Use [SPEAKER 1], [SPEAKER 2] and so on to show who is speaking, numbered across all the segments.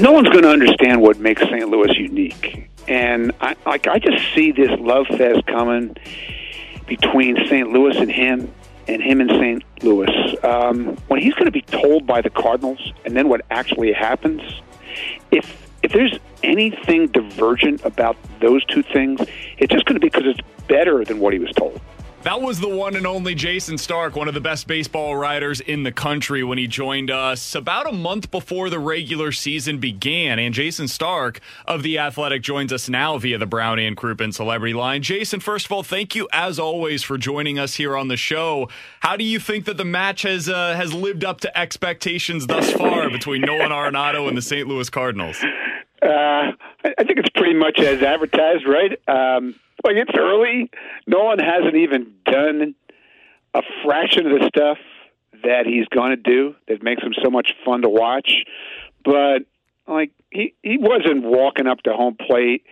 [SPEAKER 1] No one's going to understand what makes St. Louis unique. And I like I just see this love fest coming between St. Louis and him, and him and St. Louis. Um, when he's going to be told by the Cardinals, and then what actually happens, if if there's anything divergent about those two things, it's just going to be because it's better than what he was told.
[SPEAKER 2] That was the one and only Jayson Stark, one of the best baseball writers in the country, when he joined us about a month before the regular season began. And Jayson Stark of The Athletic joins us now via the Brownie and Crouppen Celebrity Line. Jason, first of all, thank you as always for joining us here on the show. How do you think that the match has uh, has lived up to expectations thus far between Nolan Arenado and the St. Louis Cardinals?
[SPEAKER 1] Uh, I think it's pretty much as advertised, right? Um, like it's early. Nolan hasn't even done a fraction of the stuff that he's going to do that makes him so much fun to watch. But like he he wasn't walking up to home plate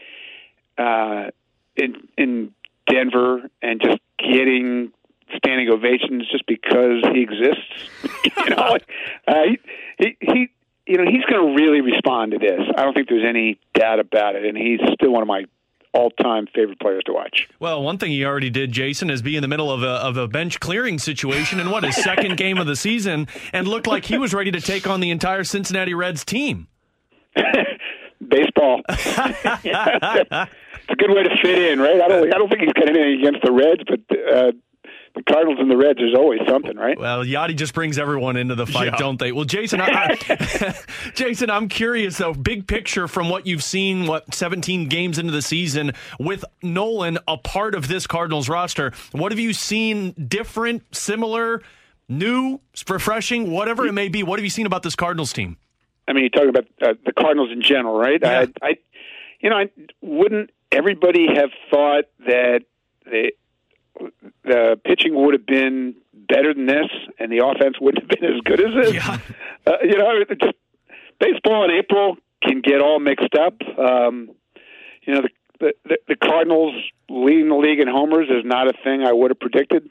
[SPEAKER 1] uh, in in Denver and just getting standing ovations just because he exists. you know, like, uh, he, he he you know he's going to really respond to this. I don't think there's any doubt about it, and he's still one of my all-time favorite players to watch.
[SPEAKER 3] Well, one thing he already did, Jason, is be in the middle of a, of a bench clearing situation in what his second game of the season, and looked like he was ready to take on the entire Cincinnati Reds team.
[SPEAKER 1] Baseball. it's a good way to fit in, right? I don't. I don't think he's got anything against the Reds, but uh, the Cardinals and the Reds, there's always something, right?
[SPEAKER 3] Well, Yadi just brings everyone into the fight,
[SPEAKER 2] Yeah.
[SPEAKER 3] don't they? Well, Jason, I, I, Jason, I'm curious though. Big picture from what you've seen, what 17 games into the season with Nolan a part of this Cardinals roster. What have you seen different, similar, new, refreshing, whatever it may be? What have you seen about this Cardinals team?
[SPEAKER 1] I mean, you're talking about uh, the Cardinals in general, right?
[SPEAKER 3] Yeah.
[SPEAKER 1] I, I, you know, I, wouldn't everybody have thought that the the pitching would have been better than this, and the offense wouldn't have been as good as this?
[SPEAKER 3] Yeah.
[SPEAKER 1] Uh, you know, just baseball in April can get all mixed up. Um, you know, the, the the Cardinals leading the league in homers is not a thing I would have predicted.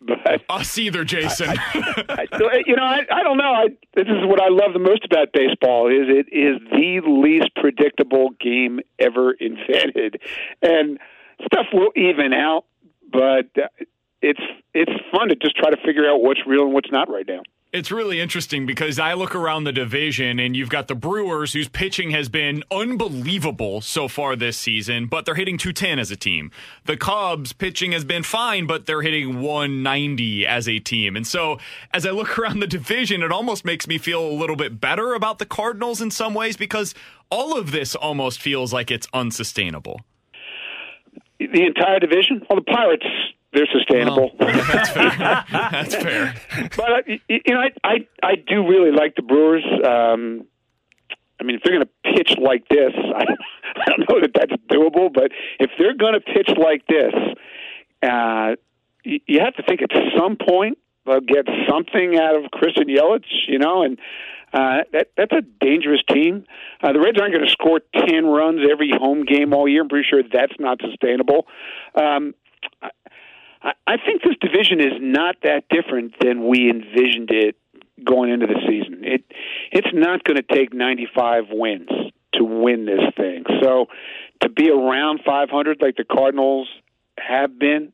[SPEAKER 1] But
[SPEAKER 2] Us either, Jason.
[SPEAKER 1] I, you know, I, I don't know. I, this is what I love the most about baseball is it is the least predictable game ever invented, and stuff will even out. But uh, it's it's fun to just try to figure out what's real and what's not right now.
[SPEAKER 2] It's really interesting because I look around the division and you've got the Brewers, whose pitching has been unbelievable so far this season, but they're hitting 210 as a team. The Cubs pitching has been fine, but they're hitting 190 as a team. And so as I look around the division, it almost makes me feel a little bit better about the Cardinals in some ways because all of this almost feels like it's unsustainable.
[SPEAKER 1] The entire division. Well, the Pirates they're sustainable.
[SPEAKER 2] That's fair. That's fair.
[SPEAKER 1] but uh, you know, I, I I do really like the Brewers. Um, I mean, if they're going to pitch like this, I, I don't know that that's doable. But if they're going to pitch like this, uh, you, you have to think at some point they'll get something out of Christian Yelich, you know, and uh, that that's a dangerous team. Uh, the Reds aren't going to score ten runs every home game all year. I'm pretty sure that's not sustainable. Um, I, I think this division is not that different than we envisioned it going into the season. It it's not going to take 95 wins to win this thing. So to be around 500 like the Cardinals have been,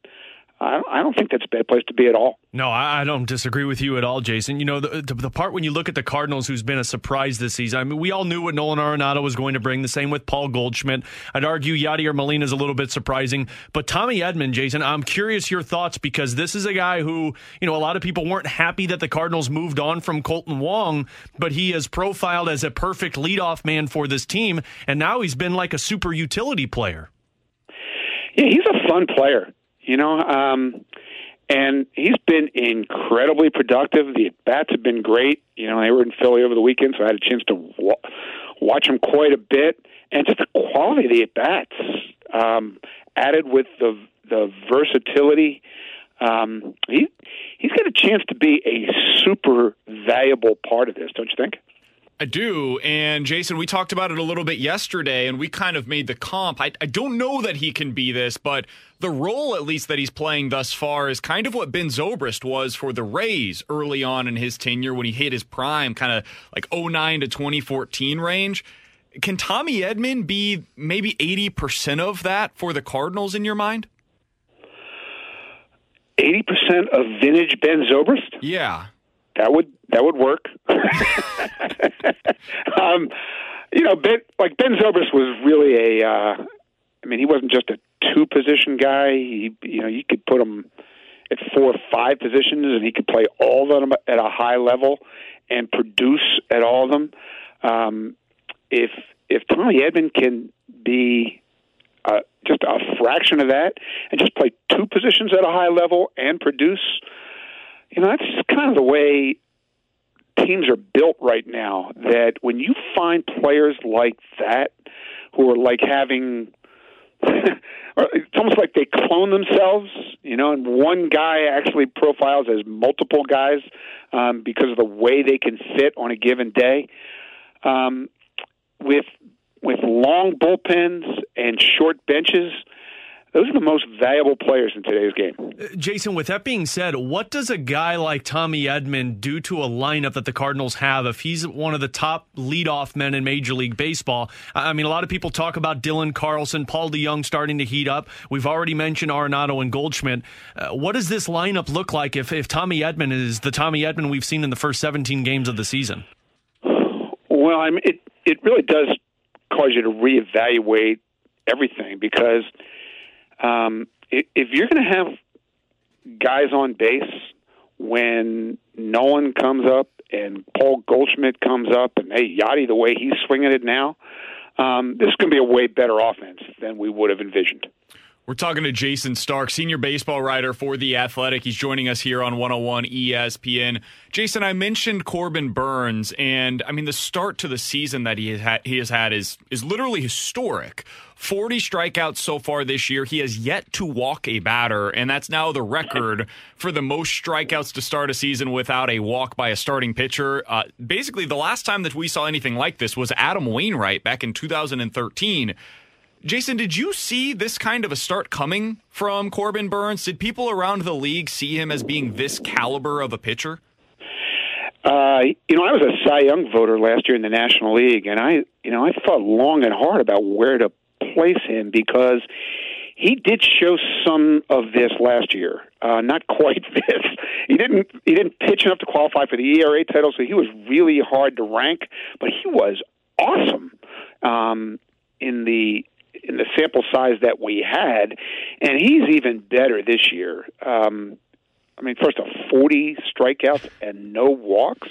[SPEAKER 1] I don't think that's a bad place to be at all.
[SPEAKER 3] No, I don't disagree with you at all, Jason. You know, the, the, part when you look at the Cardinals, who's been a surprise this season, I mean, we all knew what Nolan Arenado was going to bring, the same with Paul Goldschmidt. I'd argue Yadier Molina is a little bit surprising. But Tommy Edman, Jason, I'm curious your thoughts because this is a guy who, you know, a lot of people weren't happy that the Cardinals moved on from Kolten Wong, but he is profiled as a perfect leadoff man for this team. And now he's been like a super utility player.
[SPEAKER 1] Yeah, he's a fun player. You know, um, and he's been incredibly productive. The bats have been great. You know, they were in Philly over the weekend, so I had a chance to wa- watch him quite a bit, and just the quality of the at bats um, added with the the versatility. Um, he he's got a chance to be a super valuable part of this, don't you think?
[SPEAKER 2] I do. And Jason, we talked about it a little bit yesterday, and we kind of made the comp. I, I, don't know that he can be this, but the role, at least, that he's playing thus far is kind of what Ben Zobrist was for the Rays early on in his tenure when he hit his prime, kind of like 09 to 2014 range. Can Tommy Edman be maybe 80% of that for the Cardinals in your mind?
[SPEAKER 1] 80% of vintage Ben Zobrist?
[SPEAKER 2] Yeah
[SPEAKER 1] that would that would work. um, you know, Ben, like Ben Zobrist was really a. Uh, I mean, he wasn't just a two position guy. He, you know, you could put him at four or five positions, and he could play all of them at a high level and produce at all of them. Um, if if Tommy Edman can be uh, just a fraction of that and just play two positions at a high level and produce you know, that's kind of the way teams are built right now. That when you find players like that who are like having it's almost like they clone themselves, you know, and one guy actually profiles as multiple guys um, because of the way they can fit on a given day. Um, with with long bullpens and short benches, those are the most valuable players in today's game. Uh,
[SPEAKER 3] Jason, with that being said, what does a guy like Tommy Edman do to a lineup that the Cardinals have if he's one of the top leadoff men in Major League Baseball? I mean, a lot of people talk about Dylan Carlson, Paul DeJong starting to heat up. We've already mentioned Arenado and Goldschmidt. Uh, what does this lineup look like if, if Tommy Edman is the Tommy Edman we've seen in the first 17 games of the season?
[SPEAKER 1] Well, I mean, it, it really does cause you to reevaluate everything because – um, if you're going to have guys on base when Nolan comes up and Paul Goldschmidt comes up and hey Yadi the way he's swinging it now, um, this is going to be a way better offense than we would have envisioned.
[SPEAKER 2] We're talking to Jayson Stark, senior baseball writer for The Athletic. He's joining us here on 101 ESPN. Jason, I mentioned Corbin Burnes, and I mean the start to the season that he has had, he has had is is literally historic. 40 strikeouts so far this year. He has yet to walk a batter, and that's now the record for the most strikeouts to start a season without a walk by a starting pitcher. Uh, basically, the last time that we saw anything like this was Adam Wainwright back in 2013. Jason, did you see this kind of a start coming from Corbin Burnes? Did people around the league see him as being this caliber of a pitcher?
[SPEAKER 1] Uh, you know, I was a Cy Young voter last year in the National League, and I, you know, I thought long and hard about where to place him because he did show some of this last year. Uh, not quite this. He didn't. He didn't pitch enough to qualify for the ERA title, so he was really hard to rank. But he was awesome um, in the in the sample size that we had, and he's even better this year. Um, I mean, first of 40 strikeouts and no walks.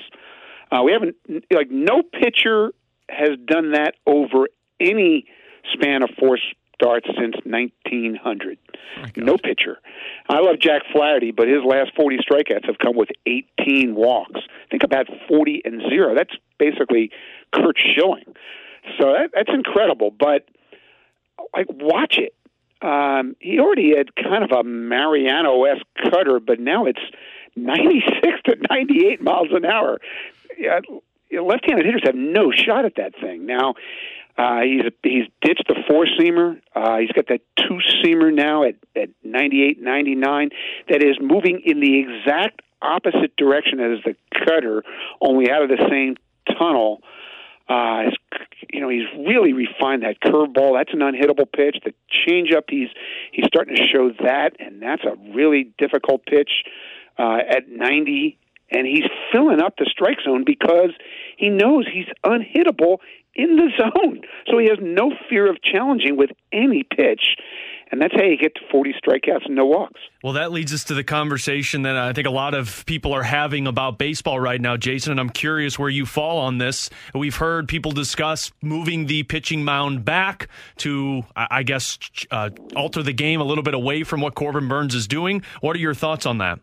[SPEAKER 1] Uh, we haven't like no pitcher has done that over any span of four starts since 1900. Oh no pitcher. I love Jack Flaherty, but his last 40 strikeouts have come with 18 walks. Think about 40 and zero. That's basically Curt Schilling. So that, that's incredible. But like watch it. Um, he already had kind of a Mariano esque cutter, but now it's 96 to 98 miles an hour. Yeah, left-handed hitters have no shot at that thing. Now, uh, he's he's ditched the four seamer. Uh, he's got that two seamer now at at 98, 99. That is moving in the exact opposite direction as the cutter, only out of the same tunnel. Uh, you know, he's really refined that curveball. That's an unhittable pitch. The changeup, he's he's starting to show that, and that's a really difficult pitch uh, at 90. And he's filling up the strike zone because he knows he's unhittable in the zone. So he has no fear of challenging with any pitch. And that's how you get to 40 strikeouts and no walks.
[SPEAKER 3] Well, that leads us to the conversation that I think a lot of people are having about baseball right now, Jason. And I'm curious where you fall on this. We've heard people discuss moving the pitching mound back to, I guess, uh, alter the game a little bit away from what Corbin Burnes is doing. What are your thoughts on that?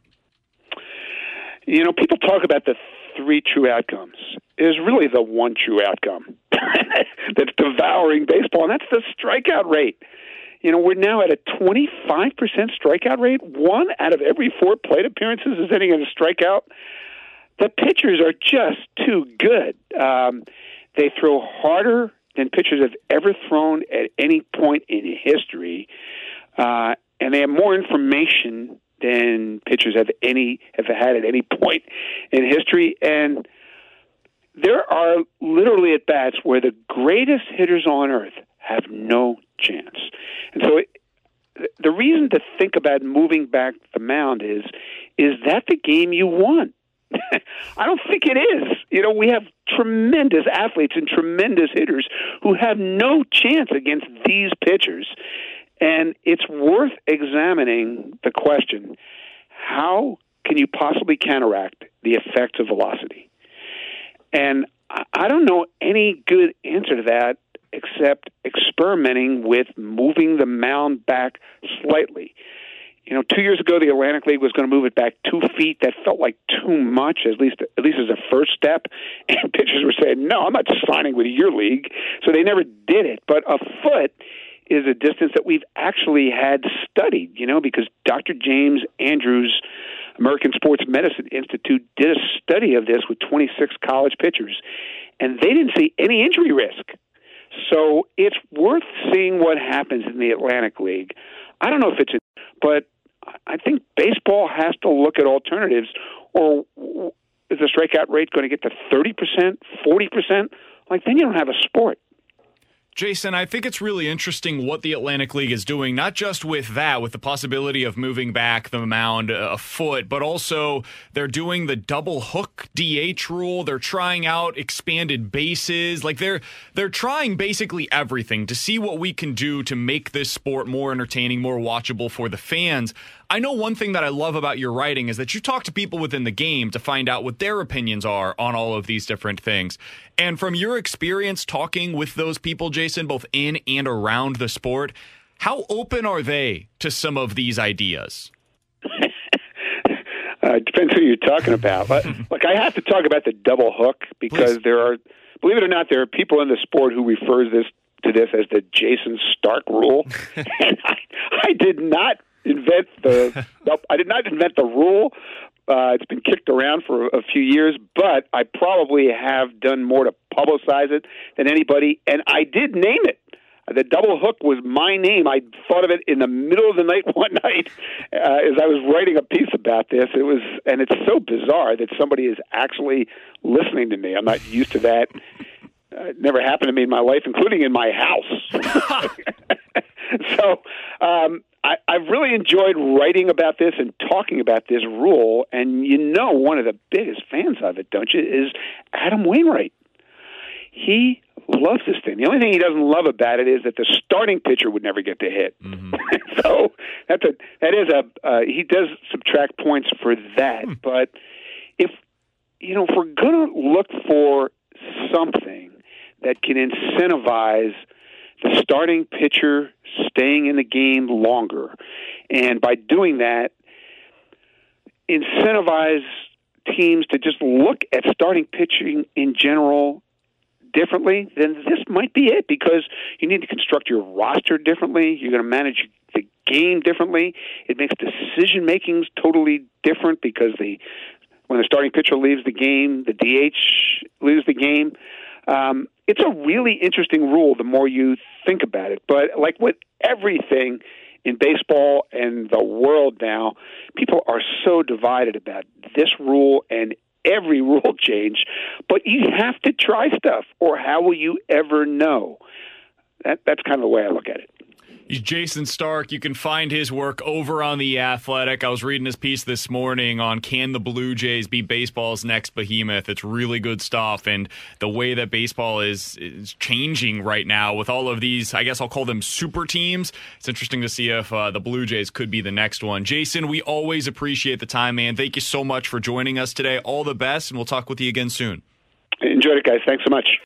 [SPEAKER 1] You know, people talk about the three true outcomes. Is really the one true outcome that's devouring baseball, and that's the strikeout rate. You know, we're now at a 25% strikeout rate. One out of every four plate appearances is ending in a strikeout. The pitchers are just too good. Um, they throw harder than pitchers have ever thrown at any point in history, uh, and they have more information than pitchers have any have had at any point in history. And there are literally at bats where the greatest hitters on earth have no chance. And so it, the reason to think about moving back the mound is is that the game you want? I don't think it is. You know, we have tremendous athletes and tremendous hitters who have no chance against these pitchers. And it's worth examining the question how can you possibly counteract the effects of velocity? And I don't know any good answer to that except experimenting with moving the mound back slightly. You know, two years ago, the Atlantic League was going to move it back two feet. That felt like too much, at least at least as a first step. And pitchers were saying, "No, I'm not signing with your league," so they never did it. But a foot is a distance that we've actually had studied. You know, because Dr. James Andrews, American Sports Medicine Institute, did a study of this with 26 college pitchers, and they didn't see any injury risk. So it's worth seeing what happens in the Atlantic League. I don't know if it's, a, but I think baseball has to look at alternatives. Or is the strikeout rate going to get to thirty percent, forty percent? Like then you don't have a sport.
[SPEAKER 2] Jason, I think it's really interesting what the Atlantic League is doing, not just with that, with the possibility of moving back the mound uh, a foot, but also they're doing the double hook DH rule. They're trying out expanded bases. Like they're they're trying basically everything to see what we can do to make this sport more entertaining, more watchable for the fans. I know one thing that I love about your writing is that you talk to people within the game to find out what their opinions are on all of these different things. And from your experience talking with those people, Jason, both in and around the sport, how open are they to some of these ideas?
[SPEAKER 1] uh, depends who you're talking about. But look, I have to talk about the double hook because Please. there are, believe it or not, there are people in the sport who refers this to this as the Jayson Stark rule, and I, I did not invent the. I did not invent the rule. Uh, it's been kicked around for a few years, but I probably have done more to publicize it than anybody, and I did name it. The double hook was my name. I thought of it in the middle of the night one night uh, as I was writing a piece about this. It was, and it's so bizarre that somebody is actually listening to me. I'm not used to that. Uh, it never happened to me in my life, including in my house. so um, I, I've really enjoyed writing about this and talking about this rule. And you know, one of the biggest fans of it, don't you, is Adam Wainwright. He loves this thing. The only thing he doesn't love about it is that the starting pitcher would never get to hit. Mm-hmm. so that's a that is a uh, he does subtract points for that. Hmm. But if you know, if we're gonna look for something that can incentivize the starting pitcher staying in the game longer. And by doing that, incentivize teams to just look at starting pitching in general differently, then this might be it because you need to construct your roster differently. You're going to manage the game differently. It makes decision makings totally different because the when the starting pitcher leaves the game, the DH leaves the game. Um, it's a really interesting rule the more you think about it. But like with everything in baseball and the world now, people are so divided about this rule and every rule change, but you have to try stuff, or how will you ever know? That, that's kind of the way I look at it.
[SPEAKER 2] He's Jayson Stark. You can find his work over on The Athletic. I was reading his piece this morning on Can the Blue Jays be baseball's next behemoth? It's really good stuff. And the way that baseball is, is changing right now with all of these, I guess I'll call them super teams, it's interesting to see if uh, the Blue Jays could be the next one. Jason, we always appreciate the time, man. Thank you so much for joining us today. All the best, and we'll talk with you again soon.
[SPEAKER 1] Enjoyed it, guys. Thanks so much.